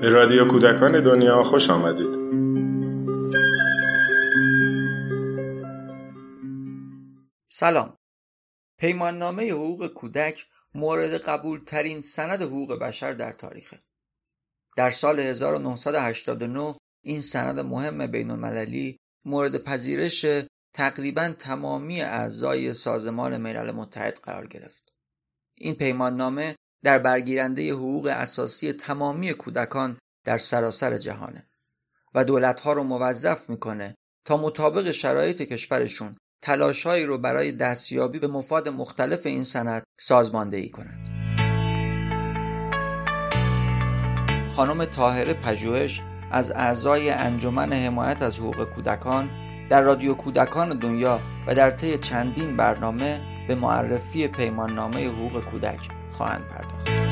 به رادیو کودکان دنیا خوش آمدید. سلام. پیماننامه حقوق کودک مورد قبول ترین سند حقوق بشر در تاریخه. در سال 1989 این سند مهم بین المللی مورد پذیرش تقریبا تمامی اعضای سازمان ملل متحد قرار گرفت. این پیماننامه در برگیرنده حقوق اساسی تمامی کودکان در سراسر جهانه و دولتها رو موظف می‌کنه تا مطابق شرایط کشورشون تلاشهایی رو برای دستیابی به مفاد مختلف این سند سازماندهی کنند. خانم طاهره پژوهش از اعضای انجمن حمایت از حقوق کودکان در رادیو کودکان دنیا و در طی چندین برنامه به معرفی پیماننامه حقوق کودک خواهند پرداخت.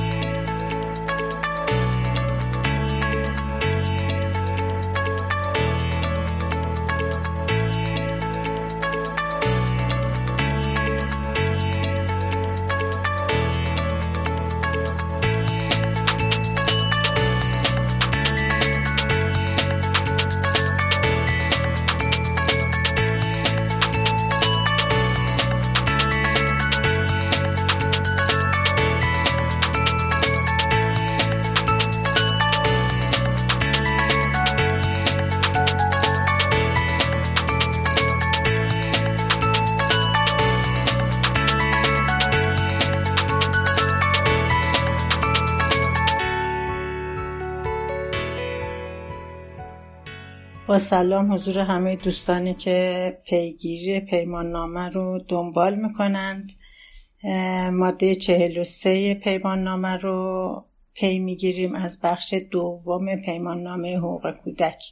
سلام حضور همه دوستانی که پیگیری پیمان نامه رو دنبال می‌کنند. ماده 43 پیمان نامه رو پی می‌گیریم از بخش دوم پیمان نامه حقوق کودک.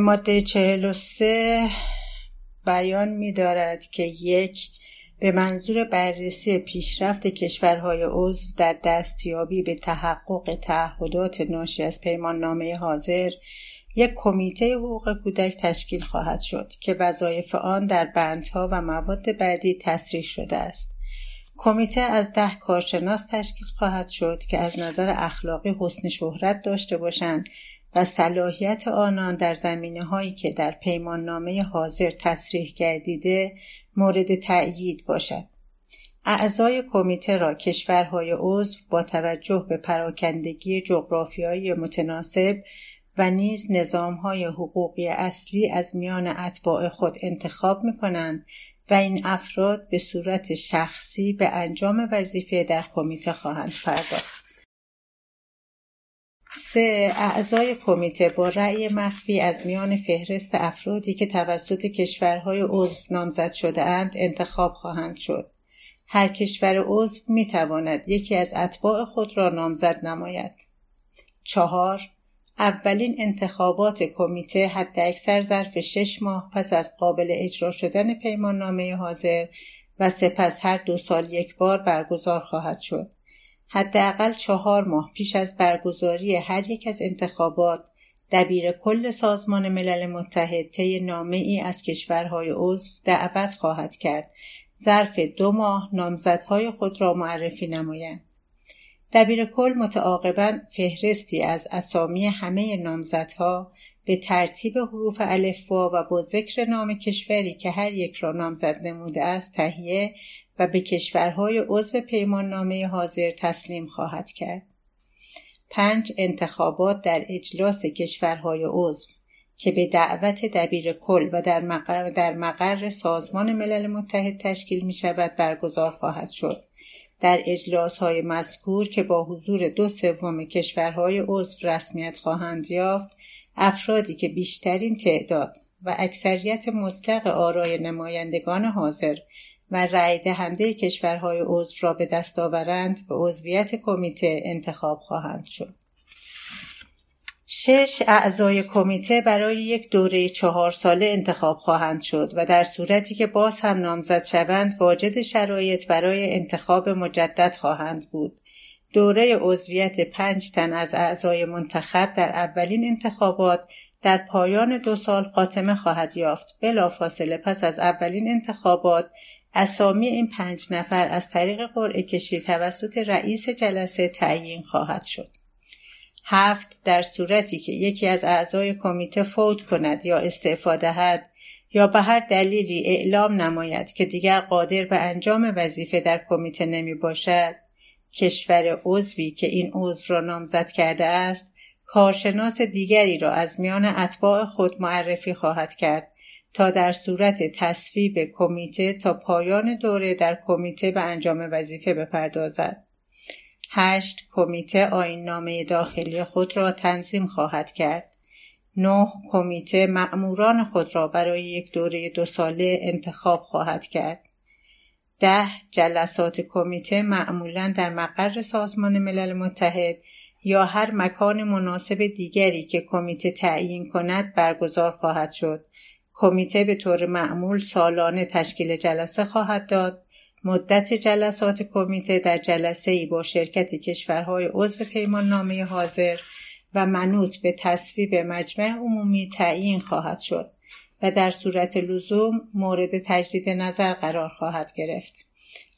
ماده 43 بیان میدارد که یک به منظور بررسی پیشرفت کشورهای عضو در دستیابی به تحقق تعهدات ناشی از پیمان نامه حاضر یک کمیته حقوق کودک تشکیل خواهد شد که وظایف آن در بندها و مواد بعدی تصریح شده است. کمیته از ده کارشناس تشکیل خواهد شد که از نظر اخلاقی حسن شهرت داشته باشند و صلاحیت آنان در زمینه هایی که در پیمان نامه حاضر تصریح گردیده مورد تأیید باشد. اعضای کمیته را کشورهای عضو با توجه به پراکندگی جغرافیایی متناسب و نیز های حقوقی اصلی از میان اتباع خود انتخاب می کنند و این افراد به صورت شخصی به انجام وظیفه در کمیته خواهند پرداخت. سه اعضای کمیته با رأی مخفی از میان فهرست افرادی که توسط کشورهای عضو نامزد شده اند انتخاب خواهند شد. هر کشور عضو می تواند یکی از اتباع خود را نامزد نماید. چهار اولین انتخابات کمیته حداکثر ظرف شش ماه پس از قابل اجرا شدن پیمان نامه حاضر و سپس هر دو سال یک بار برگزار خواهد شد. حداقل چهار ماه پیش از برگزاری هر یک از انتخابات دبیر کل سازمان ملل متحد طی نامه ای از کشورهای عضو دعوت خواهد کرد ظرف دو ماه نامزدهای خود را معرفی نمایند دبیر کل متعاقبا فهرستی از اسامی همه نامزدها به ترتیب حروف الفبا و با ذکر نام کشوری که هر یک را نامزد نموده است تهیه و به کشورهای عضو پیمان نامه حاضر تسلیم خواهد کرد. پنج انتخابات در اجلاس کشورهای عضو که به دعوت دبیر کل و در مقر, در مقر سازمان ملل متحد تشکیل می شود برگزار خواهد شد. در اجلاس های مذکور که با حضور دو سوم کشورهای عضو رسمیت خواهند یافت افرادی که بیشترین تعداد و اکثریت مطلق آرای نمایندگان حاضر و رأی دهنده کشورهای عضو را به دست آورند به عضویت کمیته انتخاب خواهند شد. شش اعضای کمیته برای یک دوره چهار ساله انتخاب خواهند شد و در صورتی که باز هم نامزد شوند واجد شرایط برای انتخاب مجدد خواهند بود. دوره عضویت پنج تن از اعضای منتخب در اولین انتخابات در پایان دو سال خاتمه خواهد یافت. بلافاصله پس از اولین انتخابات اسامی این پنج نفر از طریق قرعه کشی توسط رئیس جلسه تعیین خواهد شد. هفت در صورتی که یکی از اعضای کمیته فوت کند یا استعفا دهد یا به هر دلیلی اعلام نماید که دیگر قادر به انجام وظیفه در کمیته نمی باشد کشور عضوی که این عضو را نامزد کرده است کارشناس دیگری را از میان اتباع خود معرفی خواهد کرد تا در صورت تصویب کمیته تا پایان دوره در کمیته به انجام وظیفه بپردازد. هشت کمیته آین نامه داخلی خود را تنظیم خواهد کرد. نه کمیته مأموران خود را برای یک دوره دو ساله انتخاب خواهد کرد. ده جلسات کمیته معمولا در مقر سازمان ملل متحد یا هر مکان مناسب دیگری که کمیته تعیین کند برگزار خواهد شد. کمیته به طور معمول سالانه تشکیل جلسه خواهد داد. مدت جلسات کمیته در جلسه ای با شرکت کشورهای عضو پیمان نامه حاضر و منوط به تصویب مجمع عمومی تعیین خواهد شد و در صورت لزوم مورد تجدید نظر قرار خواهد گرفت.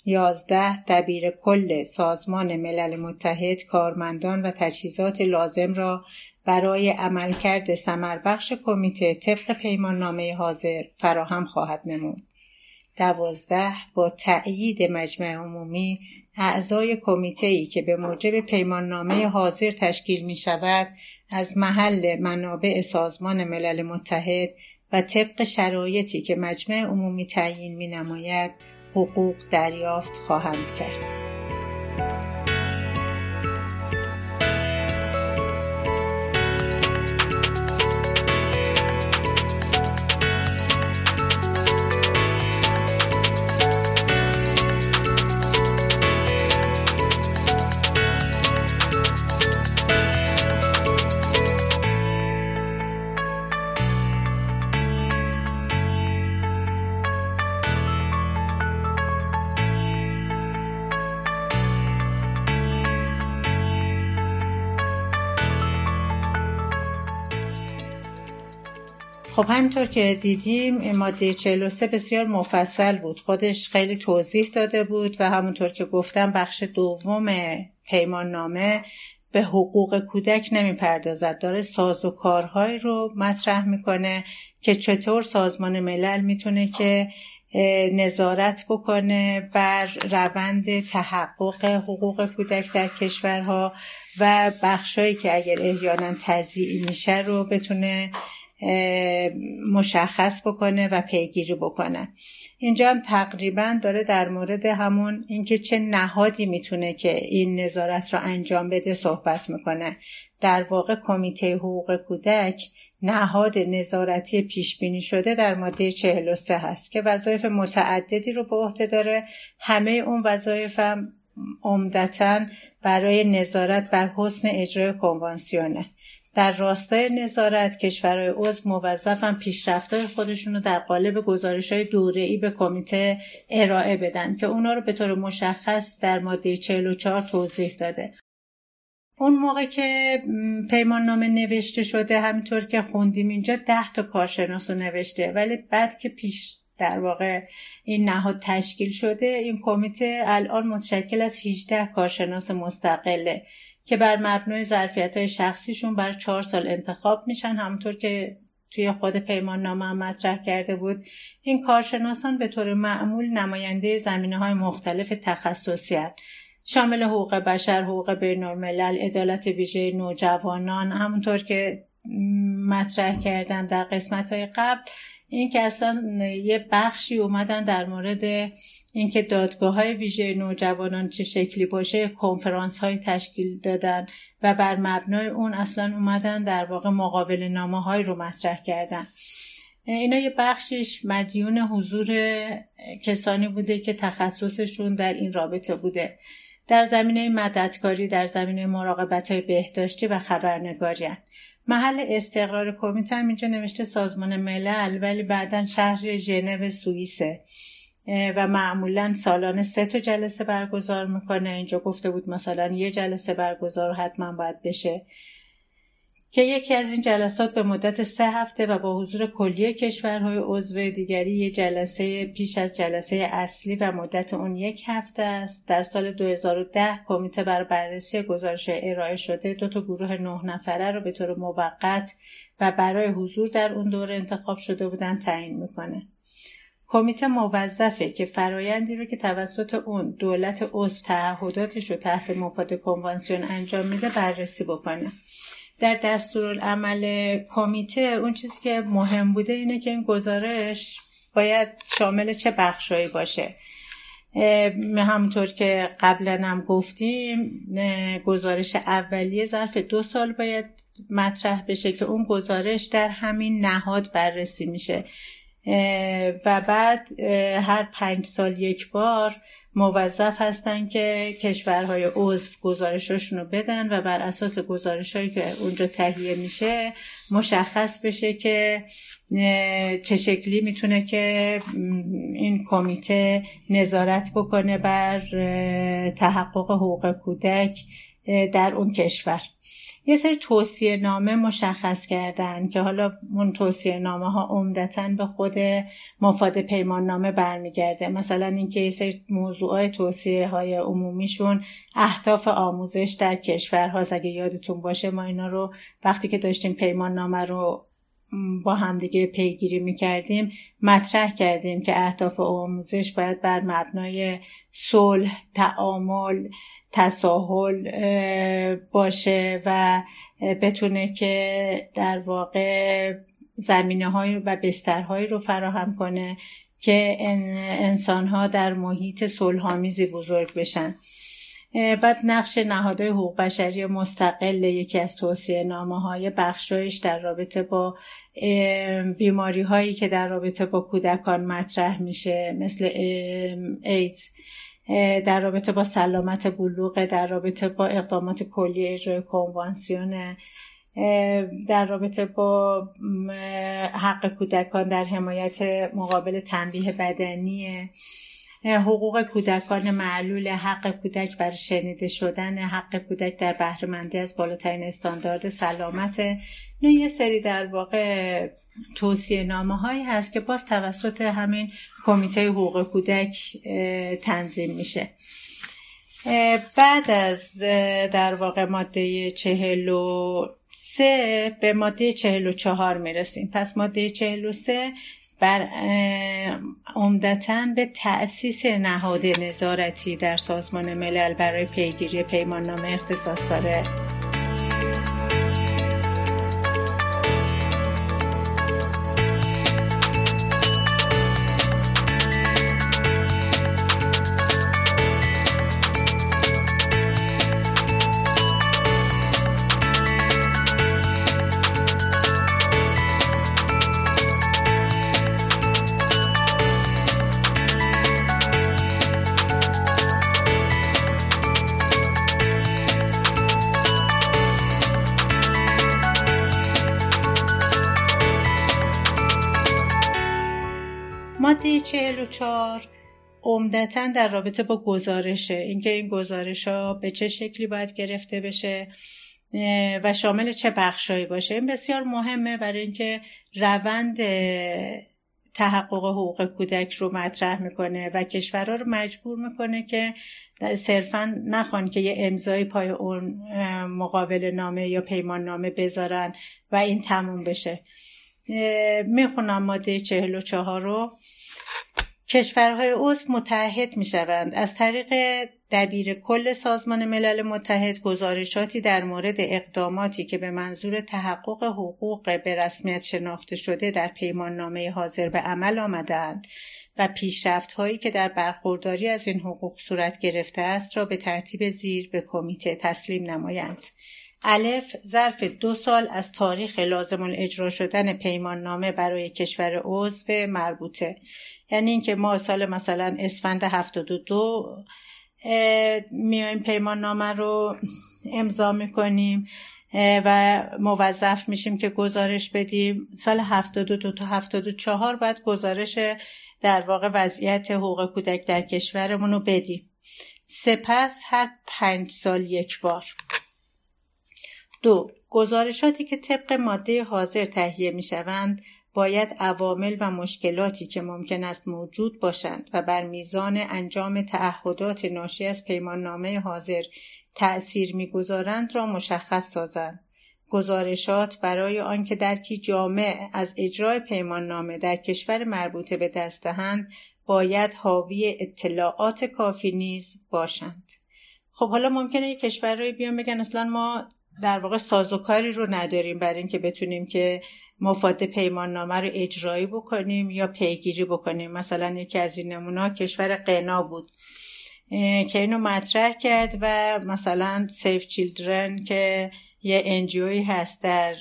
یازده دبیر کل سازمان ملل متحد کارمندان و تجهیزات لازم را برای عملکرد بخش کمیته طبق پیمان نامه حاضر فراهم خواهد نمود. دوازده با تأیید مجمع عمومی اعضای کمیته ای که به موجب پیمان نامه حاضر تشکیل می شود از محل منابع سازمان ملل متحد و طبق شرایطی که مجمع عمومی تعیین می نماید حقوق دریافت خواهند کرد. خب همینطور که دیدیم ماده 43 بسیار مفصل بود. خودش خیلی توضیح داده بود و همونطور که گفتم بخش دوم پیمان نامه به حقوق کودک نمی‌پردازد. داره ساز و کارهایی رو مطرح می‌کنه که چطور سازمان ملل می‌تونه که نظارت بکنه بر روند تحقق حقوق کودک در کشورها و بخشایی که اگر احیانا تضییع میشه رو بتونه مشخص بکنه و پیگیری بکنه. اینجا هم تقریبا داره در مورد همون اینکه چه نهادی می‌تونه که این نظارت رو انجام بده صحبت می‌کنه. در واقع کمیته حقوق کودک نهاد نظارتی پیش بینی شده در ماده 43 هست که وظایف متعددی رو به عهده داره. همه اون وظایف هم عمدتا برای نظارت بر حسن اجرای کنوانسیونه. در راستای نظارت کشورهای عضو موظفن پیشرفتهای خودشون رو در قالب گزارش های ای به کمیته ارائه بدن که اونا رو به طور مشخص در ماده 44 توضیح داده. اون موقع که پیمان نامه نوشته شده همینطور که خوندیم اینجا ده تا کارشناس رو نوشته ولی بعد که پیش در واقع این نهاد تشکیل شده این کمیته الان متشکل از 18 کارشناس مستقله. که بر مبنای ظرفیت های شخصیشون بر چهار سال انتخاب میشن همونطور که توی خود پیمان نامه هم مطرح کرده بود این کارشناسان به طور معمول نماینده زمینه های مختلف تخصصی. شامل حقوق بشر، حقوق بین الملل، عدالت ویژه نوجوانان همونطور که مطرح کردم در قسمت های قبل این که اصلا یه بخشی اومدن در مورد اینکه دادگاه های ویژه نوجوانان چه شکلی باشه کنفرانس های تشکیل دادن و بر مبنای اون اصلا اومدن در واقع مقابل نامه های رو مطرح کردن. اینا یه بخشش مدیون حضور کسانی بوده که تخصصشون در این رابطه بوده. در زمینه مددکاری در زمینه مراقبت های بهداشتی و خبرنگاری محل استقرار کمیته هم اینجا نوشته سازمان ملل ولی بعدا شهر ژنو سوئیسه. و معمولا سالانه سه تا جلسه برگزار می‌کنه. اینجا گفته بود مثلا یه جلسه برگزار حتما باید بشه. که یکی از این جلسات به مدت سه هفته و با حضور کلیه کشورهای عضو دیگری یک جلسه پیش از جلسه اصلی و مدت اون یک هفته است. در سال 2010 کمیته بر بررسی گزارش ارائه شده دو تا گروه نه نفره رو به طور موقت و برای حضور در اون دوره انتخاب شده بودن تعیین می‌کنه. کمیته موظفه که فرایندی رو که توسط اون دولت عضو تعهداتش رو تحت مفاد کنوانسیون انجام میده بررسی بکنه. در دستورالعمل کمیته اون چیزی که مهم بوده اینه که این گزارش باید شامل چه بخشهایی باشه. همونطور که قبلا هم گفتیم گزارش اولیه ظرف دو سال باید مطرح بشه که اون گزارش در همین نهاد بررسی میشه. و بعد هر پنج سال یک بار موظف هستن که کشورهای عضو گزارششون رو بدن و بر اساس گزارشهایی که اونجا تهیه میشه مشخص بشه که چه شکلی می‌تونه که این کمیته نظارت بکنه بر تحقق حقوق کودک در اون کشور. یه سری توصیه نامه مشخص کردن که حالا اون توصیه نامه ها عمدتا به خود مفاد پیمان نامه برمیگرده. مثلا اینکه یه سری موضوعات توصیه های عمومیشون اهداف آموزش در کشورها اگه یادتون باشه ما اینا رو وقتی که داشتیم پیمان نامه رو با همدیگه پیگیری می‌کردیم مطرح کردیم که اهداف آموزش باید بر مبنای صلح تعامل تساهل باشه و بتونه که در واقع زمینه های و بسترهایی رو فراهم کنه که انسان ها در محیط صلحآمیزی بزرگ بشن. بعد نقش نهادهای حقوق بشری مستقل یکی از توصیه نامه های بخشایش در رابطه با بیماری هایی که در رابطه با کودکان مطرح میشه مثل ایدز. در رابطه با سلامت بلوغ در رابطه با اقدامات کلی اجرای کنوانسیون در رابطه با حق کودکان در حمایت مقابل تنبیه بدنی حقوق کودکان معلول حق کودک بر شنیده شدن حق کودک در بهرهمندی از بالاترین استاندارد سلامت نه یه سری در واقع توصیه نامه هایی هست که باز توسط همین کمیته حقوق کودک تنظیم میشه. بعد از در واقع ماده چهل و سه به ماده چهل و چهار می‌رسیم. پس ماده چهل و سه بر عمدتا به تأسیس نهاد نظارتی در سازمان ملل برای پیگیری پیمان نامه اختصاص داره. عمدتا در رابطه با گزارشه اینکه این گزارش ها به چه شکلی باید گرفته بشه و شامل چه بخشهایی باشه. این بسیار مهمه برای اینکه روند تحقق حقوق کودک رو مطرح می‌کنه و کشورها رو مجبور می‌کنه که صرفا نخوان که یه امضای پای اون مقابل نامه یا پیمان نامه بذارن و این تموم بشه. می‌خونم ماده 44 رو. کشورهای عضو متحد می شوند از طریق دبیر کل سازمان ملل متحد گزارشاتی در مورد اقداماتی که به منظور تحقق حقوق به رسمیت شناخته شده در پیمان نامه حاضر به عمل آمدند و پیشرفت هایی که در برخورداری از این حقوق صورت گرفته است را به ترتیب زیر به کمیته تسلیم نمایند. الف ظرف دو سال از تاریخ لازم اجرا شدن پیمان نامه برای کشور عضو مربوطه یعنی اینکه ما سال مثلا اسفند 72 میایم پیمان نامه رو امضا می‌کنیم و موظف میشیم که گزارش بدیم. سال 72 تا 74 بعد گزارش در واقع وضعیت حقوق کودک در کشورمون رو بدیم. سپس هر پنج سال یک بار. دو گزارشاتی که طبق ماده حاضر تهیه می شوند باید عوامل و مشکلاتی که ممکن است موجود باشند و بر میزان انجام تعهدات ناشی از پیماننامه حاضر تأثیر می‌گذارند را مشخص سازند. گزارشات برای آنکه درکی جامع از اجرای پیماننامه در کشور مربوطه به دست دهند باید حاوی اطلاعات کافی نیز باشند. خب حالا ممکنه یک کشورهایی بیان بگن اصلا ما در واقع سازوکاری رو نداریم برای اینکه بتونیم که مفاد پیمان نامه رو اجرایی بکنیم یا پیگیری بکنیم. مثلا یکی از این نمونا کشور قنا بود که اینو مطرح کرد و مثلا سیف چیلدرن که یه انجیوی هست در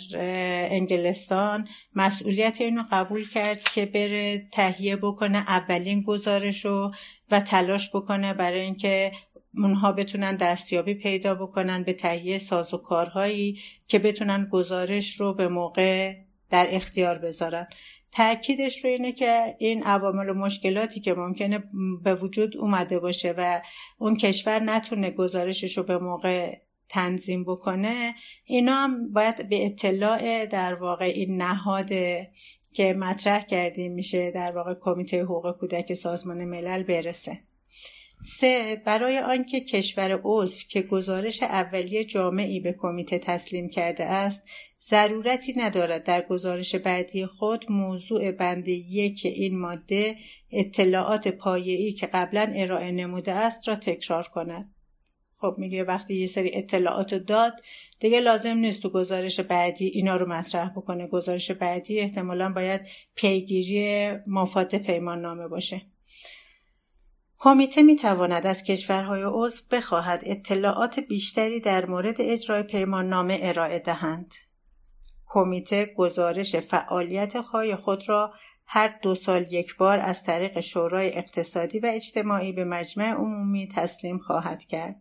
انگلستان مسئولیت اینو قبول کرد که بره تهیه بکنه اولین گزارش رو و تلاش بکنه برای اینکه اونها بتونن دستیابی پیدا بکنن به تهیه سازوکارهایی که بتونن گزارش رو به موقع در اختیار بذارن. تاکیدش رو اینه که این عوامل و مشکلاتی که ممکنه به وجود اومده باشه و اون کشور نتونه گزارشش رو به موقع تنظیم بکنه اینا هم باید به اطلاع در واقع این نهاد که مطرح کردیم میشه در واقع کمیته حقوق کودک سازمان ملل برسه. سه برای آنکه کشور عضو که گزارش اولیه جامعی به کمیته تسلیم کرده است ضرورتی ندارد. در گزارش بعدی خود موضوع بند یک این ماده اطلاعات پایه‌ای که قبلا ارائه نموده است را تکرار کند. خب میگه وقتی یه سری اطلاعات داد دیگه لازم نیست تو گزارش بعدی اینا رو مطرح بکنه. گزارش بعدی احتمالا باید پیگیری مفاد پیمان نامه باشه. کمیته می تواند از کشورهای عضو بخواهد اطلاعات بیشتری در مورد اجرای پیمان نامه ارائه دهند. کمیته گزارش فعالیت خواهی خود را هر دو سال یک بار از طریق شورای اقتصادی و اجتماعی به مجمع عمومی تسلیم خواهد کرد.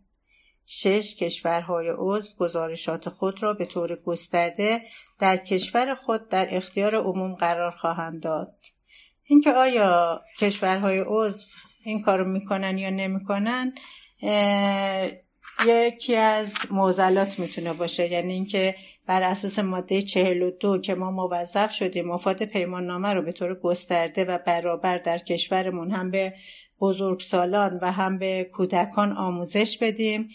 شش کشورهای عضو گزارشات خود را به طور گسترده در کشور خود در اختیار عموم قرار خواهند داد. اینکه آیا کشورهای عضو این کارو می‌کنن یا نمی‌کنن یکی از معضلات می‌تونه باشه یعنی اینکه بر اساس ماده 42 که ما موظف شدیم مفاد پیمان نامه رو به طور گسترده و برابر در کشورمون هم به بزرگسالان و هم به کودکان آموزش بدیم.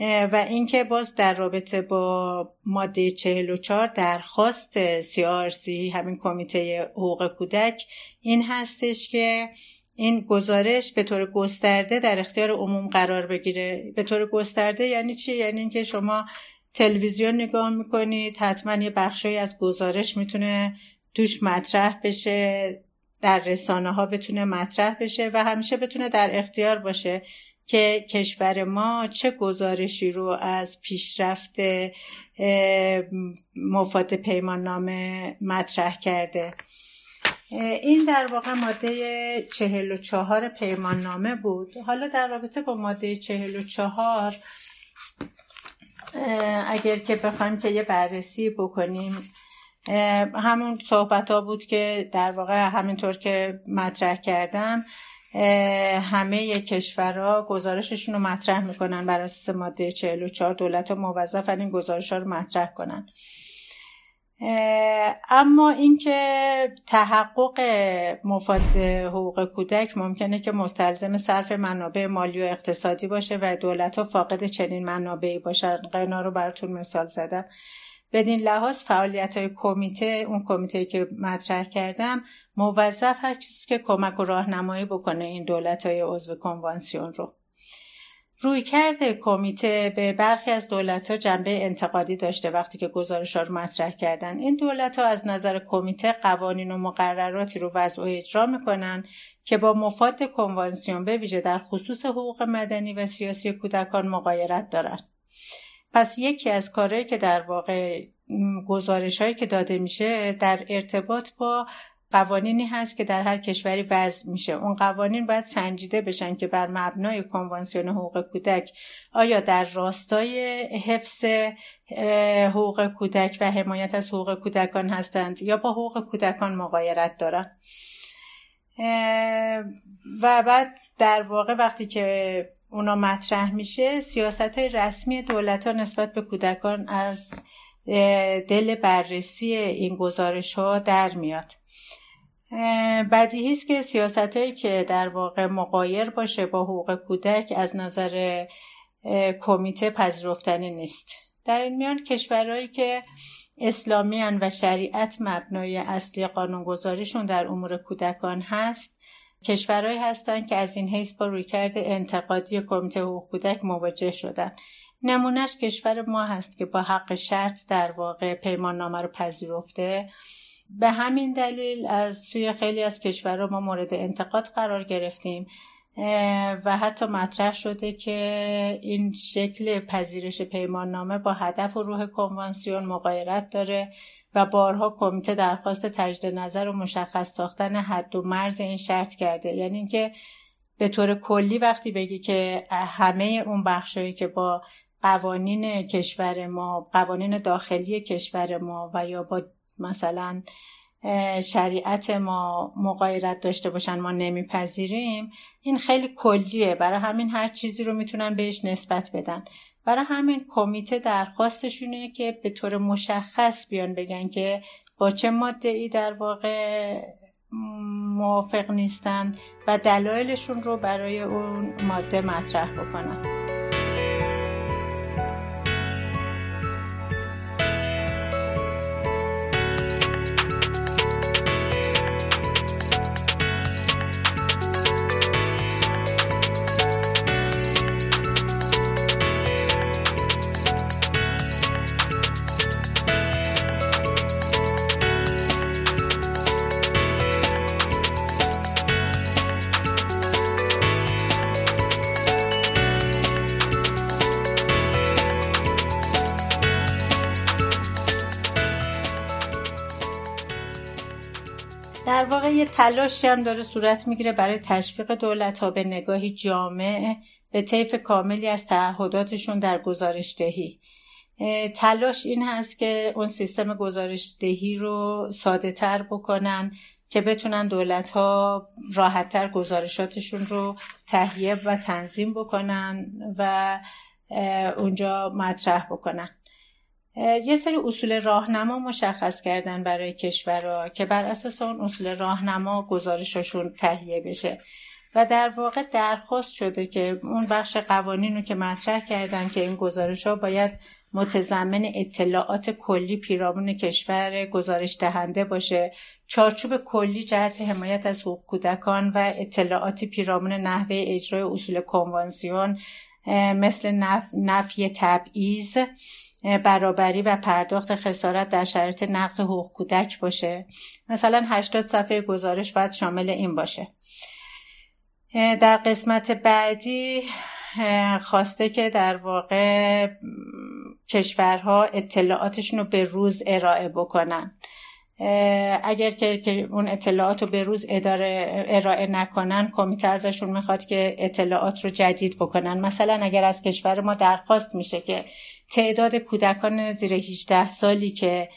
و اینکه باز در رابطه با ماده 44 درخواست CRC همین کمیته حقوق کودک این هستش که این گزارش به طور گسترده در اختیار عموم قرار بگیره. به طور گسترده یعنی چی؟ یعنی اینکه شما تلویزیون نگاه می‌کنید حتما یه بخشی از گزارش می‌تونه توش مطرح بشه در رسانه ها بتونه مطرح بشه و همیشه بتونه در اختیار باشه که کشور ما چه گزارشی رو از پیشرفت مفاد پیمان نامه مطرح کرده. این در واقع ماده چهل و چهار پیمان نامه بود. حالا در رابطه با ماده چهل و چهار اگر که بخوایم که یه بررسی بکنیم همون صحبت ها بود که در واقع همینطور که مطرح کردم همه کشورها گزارششون رو مطرح می‌کنن بر اساس ماده 44 دولت موظفن این گزارش ها رو مطرح کنن. اما اینکه تحقق مفاد حقوق کودک ممکنه که مستلزم صرف منابع مالی و اقتصادی باشه و دولت ها فاقد چنین منابعی باشن. قنا رو براتون مثال زدم. بدین لحاظ فعالیت های کمیته اون کمیته که مطرح کردم موظف هست که کمک و راهنمایی بکنه این دولت های عضو کنوانسیون رو. روی کرده کمیته به برخی از دولت ها جنبه انتقادی داشته وقتی که گزارش ها رو مطرح کردن. این دولت ها از نظر کمیته قوانین و مقرراتی رو وضع و اجرا می‌کنن که با مفاد کنوانسیون به ویژه در خصوص حقوق مدنی و سیاسی کودکان مقایرت دارند پس یکی از کارهایی که در واقع گزارش هایی که داده میشه در ارتباط با قوانینی هست که در هر کشوری وضع میشه. اون قوانین باید سنجیده بشن که بر مبنای کنوانسیون حقوق کودک آیا در راستای حفظ حقوق کودک و حمایت از حقوق کودکان هستند یا با حقوق کودکان مقایرت دارن؟ و بعد در واقع وقتی که اونا مطرح میشه سیاست های رسمی دولت ها نسبت به کودکان از دل بررسی این گزارش ها در میاد. بدیهی است که سیاست هایی که در واقع مقایر باشه با حقوق کودک از نظر کمیته پذیرفتنی نیست. در این میان کشورهایی که اسلامیان و شریعت مبنای اصلی قانونگذاریشون در امور کودکان هست کشورهایی هستند که از این حیث با رویکرد انتقادی کمیته حقوق کودک مواجه شدن. نمونهش کشور ما هست که با حق شرط در واقع پیمان نامه رو پذیرفته. به همین دلیل از سوی خیلی از کشورها ما مورد انتقاد قرار گرفتیم و حتی مطرح شده که این شکل پذیرش پیمان نامه با هدف و روح کنوانسیون مقایرت داره و بارها کمیته درخواست تجدید نظر و مشخص ساختن حد و مرز این شرط کرده. یعنی اینکه به طور کلی وقتی بگی که همه اون بخشهایی که با قوانین کشور ما قوانین داخلی کشور ما و یا با مثلا شریعت ما مقایرت داشته باشن ما نمیپذیریم این خیلی کلیه. برای همین هر چیزی رو می‌تونن بهش نسبت بدن. برای همین کمیته درخواستشونه که به طور مشخص بیان بگن که با چه ماده ای در واقع موافق نیستند و دلایلشون رو برای اون ماده مطرح بکنن. تلاشی هم داره صورت می‌گیره برای تشویق دولت ها به نگاهی جامع به طیف کاملی از تعهداتشون در گزارش دهی تلاش این هست که اون سیستم گزارش دهی رو ساده تر بکنن که بتونن دولت ها راحت تر گزارشاتشون رو تهیه و تنظیم بکنن و اونجا مطرح بکنن. یه سری اصول راهنما مشخص کردن برای کشورها که بر اساس اون اصول راهنما گزارششون تهیه بشه. و در واقع درخواست شده که اون بخش قوانین رو که مطرح کردن که این گزارش ها باید متضمن اطلاعات کلی پیرامون کشور گزارش دهنده باشه چارچوب کلی جهت حمایت از حقوق کودکان و اطلاعاتی پیرامون نحوه اجرای اصول کنوانسیون مثل نف... نفی تبعیض. برابری و پرداخت خسارت در شرایط نقض حقوق کودک باشه. مثلا 80 صفحه گزارش باید شامل این باشه. در قسمت بعدی خواسته که در واقع کشورها اطلاعاتشون رو به روز ارائه بکنن. اگر که اون اطلاعات رو به روز اداره ارائه نکنن کمیته ازشون می‌خواد که اطلاعات رو جدید بکنن. مثلا اگر از کشور ما درخواست میشه که تعداد کودکان زیر 18 سالی که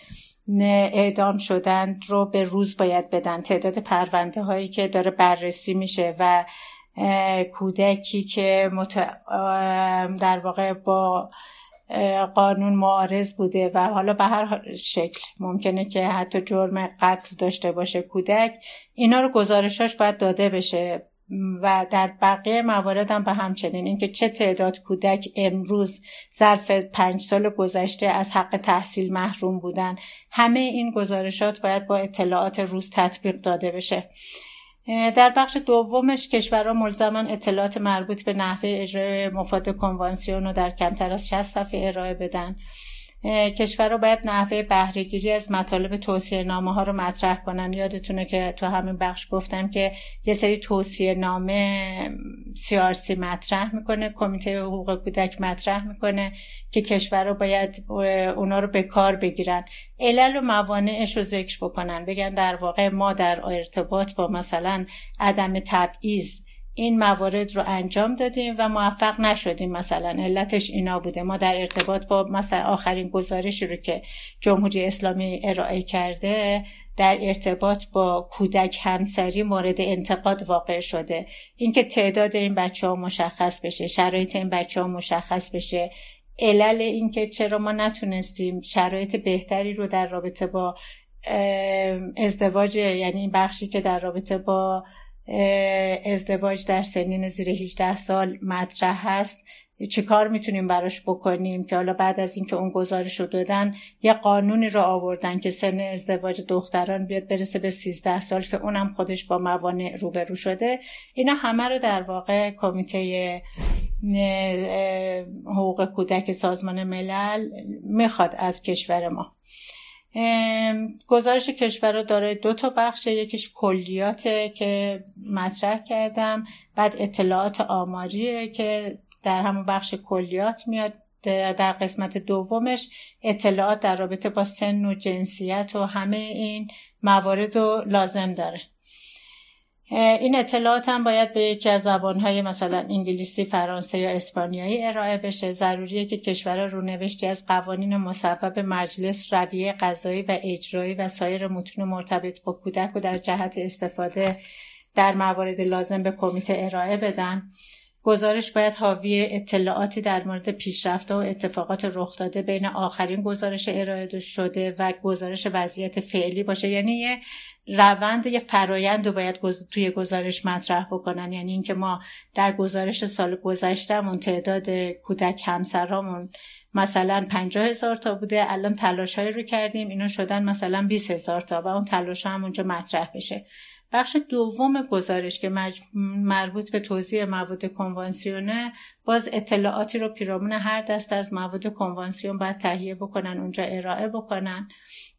اعدام شدند رو به روز باید بدن. تعداد پرونده هایی که داره بررسی میشه و کودکی که در واقع با قانون معارض بوده و حالا به هر شکل ممکنه که حتی جرم قتل داشته باشه کودک اینا رو گزارشاش باید داده بشه و در بقیه موارد هم به همچنین اینکه چه تعداد کودک امروز ظرف پنج سال گذشته از حق تحصیل محروم بودن همه این گزارشات باید با اطلاعات روز تطبیق داده بشه. در بخش دومش کشورها ملزمن اطلاعات مربوط به نحوه اجرای مفاد کنوانسیون رو در کمتر از 60 صفحه ارائه بدن. کشورها باید نحوه بهرهگیری از مطالب توصیه نامه ها رو مطرح کنن. یادتونه که تو همین بخش گفتم که یه سری توصیه نامه سیارسی مطرح می‌کنه کمیته حقوق کودک مطرح می‌کنه که کشورها باید اونا رو به کار بگیرن. علل و موانعش رو ذکر بکنن. بگن در واقع ما در ارتباط با مثلا عدم تبعیض این موارد رو انجام دادیم و موفق نشدیم. مثلا علتش اینا بوده. ما در ارتباط با مثلا آخرین گزارشی رو که جمهوری اسلامی ارائه کرده در ارتباط با کودک همسری مورد انتقاد واقع شده. اینکه تعداد این بچه ها مشخص بشه شرایط این بچه ها مشخص بشه علل اینکه چرا ما نتونستیم شرایط بهتری رو در رابطه با ازدواج یعنی این بخشی که در رابطه با ازدواج در سنین زیر 18 سال مطرح هست چه کار می‌تونیم براش بکنیم که حالا بعد از اینکه اون گزارش رو دادن یه قانونی رو آوردن که سن ازدواج دختران بیاد برسه به 13 سال که اونم خودش با موانع روبرو شده. اینا همه رو در واقع کمیته حقوق کودک سازمان ملل می‌خواد از کشور ما. گزارش کشور داره. دو تا بخش یکیش کلیاته که مطرح کردم. بعد اطلاعات آماریه که در همون بخش کلیات میاد. در قسمت دومش اطلاعات در رابطه با سن و جنسیت و همه این موارد رو لازم داره. این اطلاعات هم باید به یکی از زبانهای مثلا انگلیسی، فرانسه یا اسپانیایی ارائه بشه. ضروریه که کشورها رونوشتی از قوانین مصوب مجلس، رویه قضایی و اجرایی و سایر متون مرتبط با کودک و در جهت استفاده در موارد لازم به کمیته ارائه بدن. گزارش باید حاوی اطلاعاتی در مورد پیشرفته و اتفاقات رخ داده بین آخرین گزارش ارائه شده و گزارش وضعیت فعلی باشه. یعنی یه روند یه فرایند رو باید توی گزارش مطرح بکنن. یعنی اینکه ما در گزارش سال گذشتهمون تعداد کودک همسرامون مثلا پنجاه هزار تا بوده. الان تلاش رو کردیم. اینا شدن مثلا 20 هزار تا و اون تلاش هم اونجا مطرح بشه. بخش دوم گزارش که مربوط به توضیح مواد کنوانسیونه باز اطلاعاتی رو پیرامون هر دست از مواد کنوانسیون باید تهیه بکنن اونجا ارائه بکنن.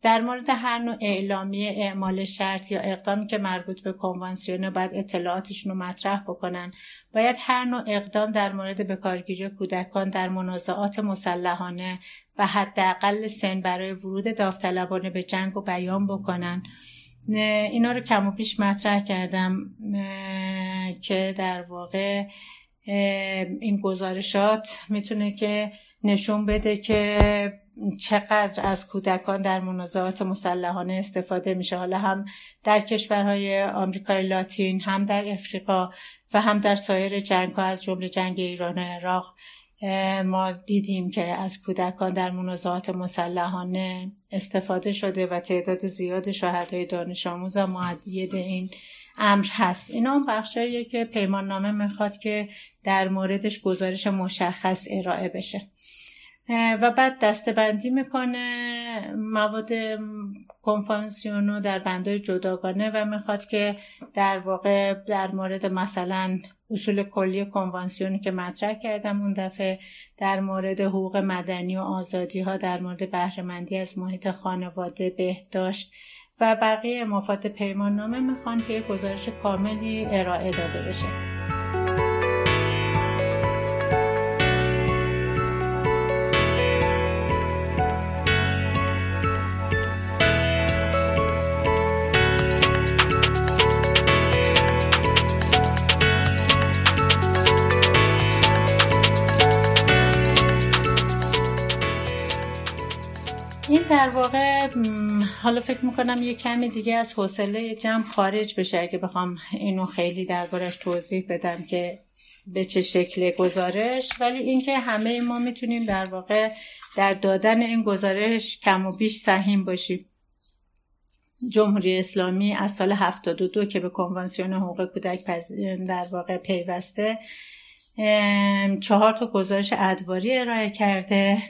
در مورد هر نوع اعلامیه اعمال شرط یا اقدامی که مربوط به کنوانسیونه باید اطلاعاتشون رو مطرح بکنن. باید هر نوع اقدام در مورد بکارگیری کودکان در منازعات مسلحانه و حداقل سن برای ورود داوطلبانه به جنگ و بیان بکنن. اینا رو کم و پیش مطرح کردم که در واقع این گزارشات می‌تونه که نشون بده که چقدر از کودکان در منازعات مسلحانه استفاده میشه. حالا هم در کشورهای آمریکای لاتین هم در افریقا و هم در سایر جنگ ها از جمله جنگ ایران و عراق. ما دیدیم که از کودکان در منازعات مسلحانه استفاده شده و تعداد زیاد شهدای دانش آموز معدید این امر هست. اینا اون بخشاییه که پیمان نامه می‌خواد که در موردش گزارش مشخص ارائه بشه. و بعد دستبندی می‌کنه مواد کنفانسیونو در بندای جداگانه و می‌خواد که در واقع در مورد مثلا اصول کلی کنوانسیونی که مطرح کردم اون دفعه در مورد حقوق مدنی و آزادی ها در مورد بهرهمندی از محیط خانواده بهداشت و بقیه مفاد پیمان نامه می‌خوان که گزارش کاملی ارائه داده بشه. در واقع حالا فکر می‌کنم یه کمی دیگه از حوصله جمع خارج بشه. اگه بخوام اینو خیلی دربارش توضیح بدم که به چه شکل گزارش. ولی اینکه همه ما می‌تونیم در واقع در دادن این گزارش کم و بیش سهیم باشیم. جمهوری اسلامی از سال 72 که به کنوانسیون حقوق کودک در واقع پیوسته چهار تا گزارش ادواری ارائه کرده.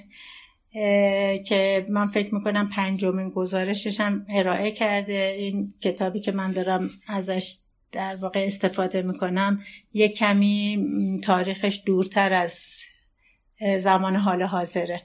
که من فکر می‌کنم پنجمین گزارشش هم ارائه کرده. این کتابی که من دارم ازش در واقع استفاده می‌کنم یه کمی تاریخش دورتر از زمان حال حاضره.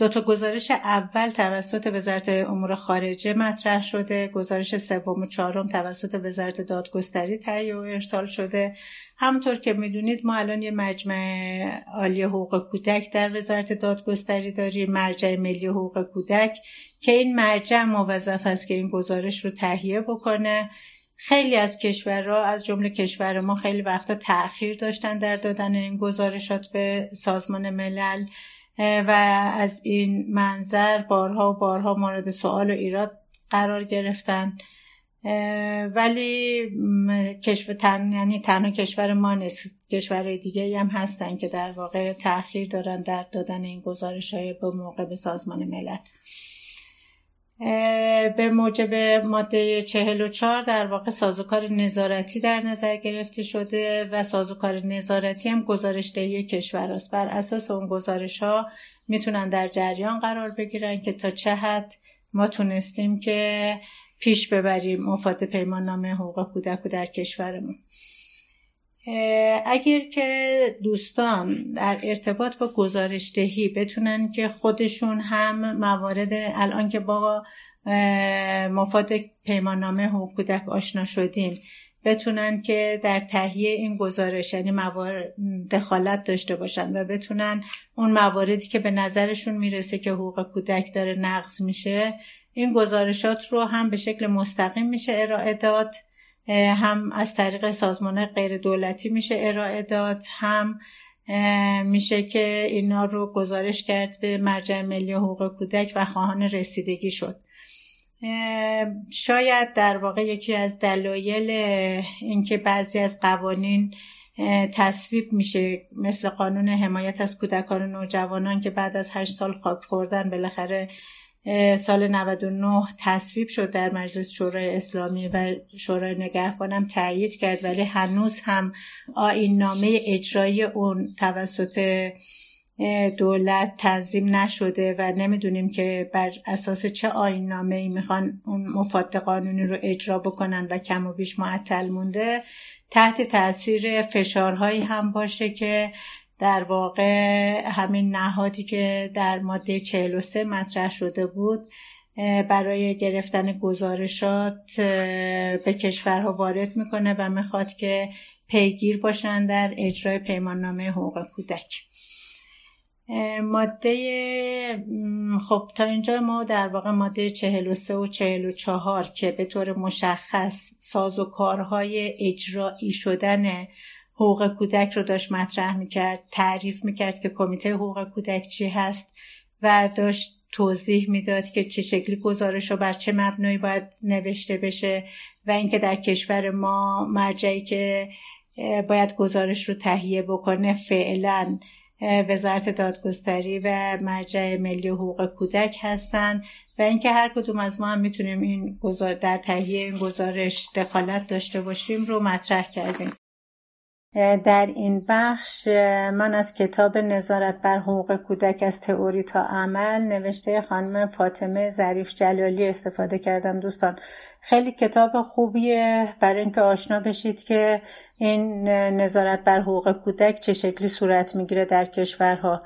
دو تا گزارش اول توسط وزارت امور خارجه مطرح شده گزارش سوم و چهارم توسط وزارت دادگستری تهیه و ارسال شده. همونطور که می‌دونید ما الان یه مجمع عالی حقوق کودک در وزارت دادگستری داریم مرجع ملی حقوق کودک. که این مرجع موظف است که این گزارش رو تهیه بکنه. خیلی از کشورها از جمله کشور ما خیلی وقتا تاخیر داشتن در دادن این گزارشات به سازمان ملل. و از این منظر بارها و بارها مورد سوال و ایراد قرار گرفتن. ولی کشور تن... یعنی تنها کشور ما نیست کشور دیگه هم هستن که در واقع تاخیر دارن در دادن این گزارش های به موقع به سازمان ملل. به موجب ماده 44 در واقع سازوکار نظارتی در نظر گرفته شده و سازوکار نظارتی هم گزارش دهی کشور است. بر اساس اون گزارش ها می‌تونن در جریان قرار بگیرن که تا چه حد ما تونستیم که پیش ببریم مفاد پیمان نامه حقوق کودک در کشورمون اگر که دوستان در ارتباط با گزارش دهی بتونن که خودشون هم موارد الان که با مفاد پیمان نامه حقوق کودک آشنا شدیم بتونن که در تهیه این گزارش یعنی موارد دخالت داشته باشن و بتونن اون مواردی که به نظرشون می‌رسه که حقوق کودک داره نقض میشه این گزارشات رو هم به شکل مستقیم میشه ارائه داد. هم از طریق سازمان غیر دولتی میشه ارائه داد هم میشه که اینا رو گزارش کرد به مرجع ملی حقوق کودک و خواهان رسیدگی شد. شاید در واقع یکی از دلایل اینکه بعضی از قوانین تصویب میشه مثل قانون حمایت از کودکان و نوجوانان که بعد از هشت سال خاک خوردن بالاخره سال 99 تصویب شد در مجلس شورای اسلامی و شورای نگهبانم تایید کرد ولی هنوز هم آین نامه اجرایی اون توسط دولت تنظیم نشده و نمی‌دونیم که بر اساس چه آین نامه ای می‌خوان اون مفاد قانونی رو اجرا بکنن و کم و بیش معطل مونده. تحت تاثیر فشارهایی هم باشه که در واقع همین نهادی که در ماده 43 مطرح شده بود برای گرفتن گزارشات به کشورها وارد می‌کنه و می‌خواد که پیگیر باشن در اجرای پیماننامه حقوق کودک. ماده خب تا اینجا ما در واقع ماده 43 و 44 که به طور مشخص ساز و کارهای اجرایی شدن حقوق کودک رو داشت مطرح می‌کرد تعریف می‌کرد که کمیته حقوق کودک چی هست و داشت توضیح می‌داد که چه شکلی گزارش رو بر چه مبنایی باید نوشته بشه و اینکه در کشور ما مرجعی که باید گزارش رو تهیه بکنه فعلا وزارت دادگستری و مرجع ملی حقوق کودک هستند و اینکه هر کدوم از ما هم می‌تونیم این در تهیه این گزارش دخالت داشته باشیم رو مطرح کردیم. در این بخش من از کتاب نظارت بر حقوق کودک از تئوری تا عمل نوشته خانم فاطمه ظریف جلالی استفاده کردم دوستان. خیلی کتاب خوبیه. برای اینکه آشنا بشید که این نظارت بر حقوق کودک چه شکلی صورت می‌گیره در کشورها.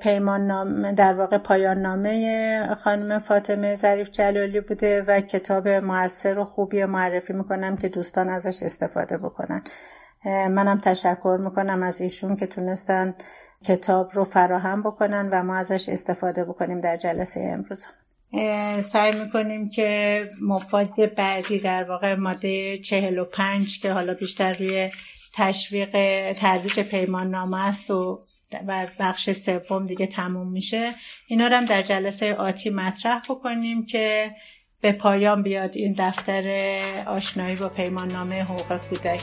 پیمان نام در واقع پایان نامه خانم فاطمه ظریف جلالی بوده و کتاب موثر و خوبی معرفی می‌کنم که دوستان ازش استفاده بکنن. منم تشکر می‌کنم از ایشون که تونستن کتاب رو فراهم بکنن و ما ازش استفاده بکنیم در جلسه امروز. سعی می‌کنیم که مفاد بعدی در واقع ماده 45 که حالا بیشتر روی تشویق ترویج پیمان نامه است و و بخش سوم دیگه تموم میشه. اینا رو هم در جلسه آتی مطرح بکنیم که به پایان بیاد این دفتر آشنایی با پیمان نامه حقوق کودک.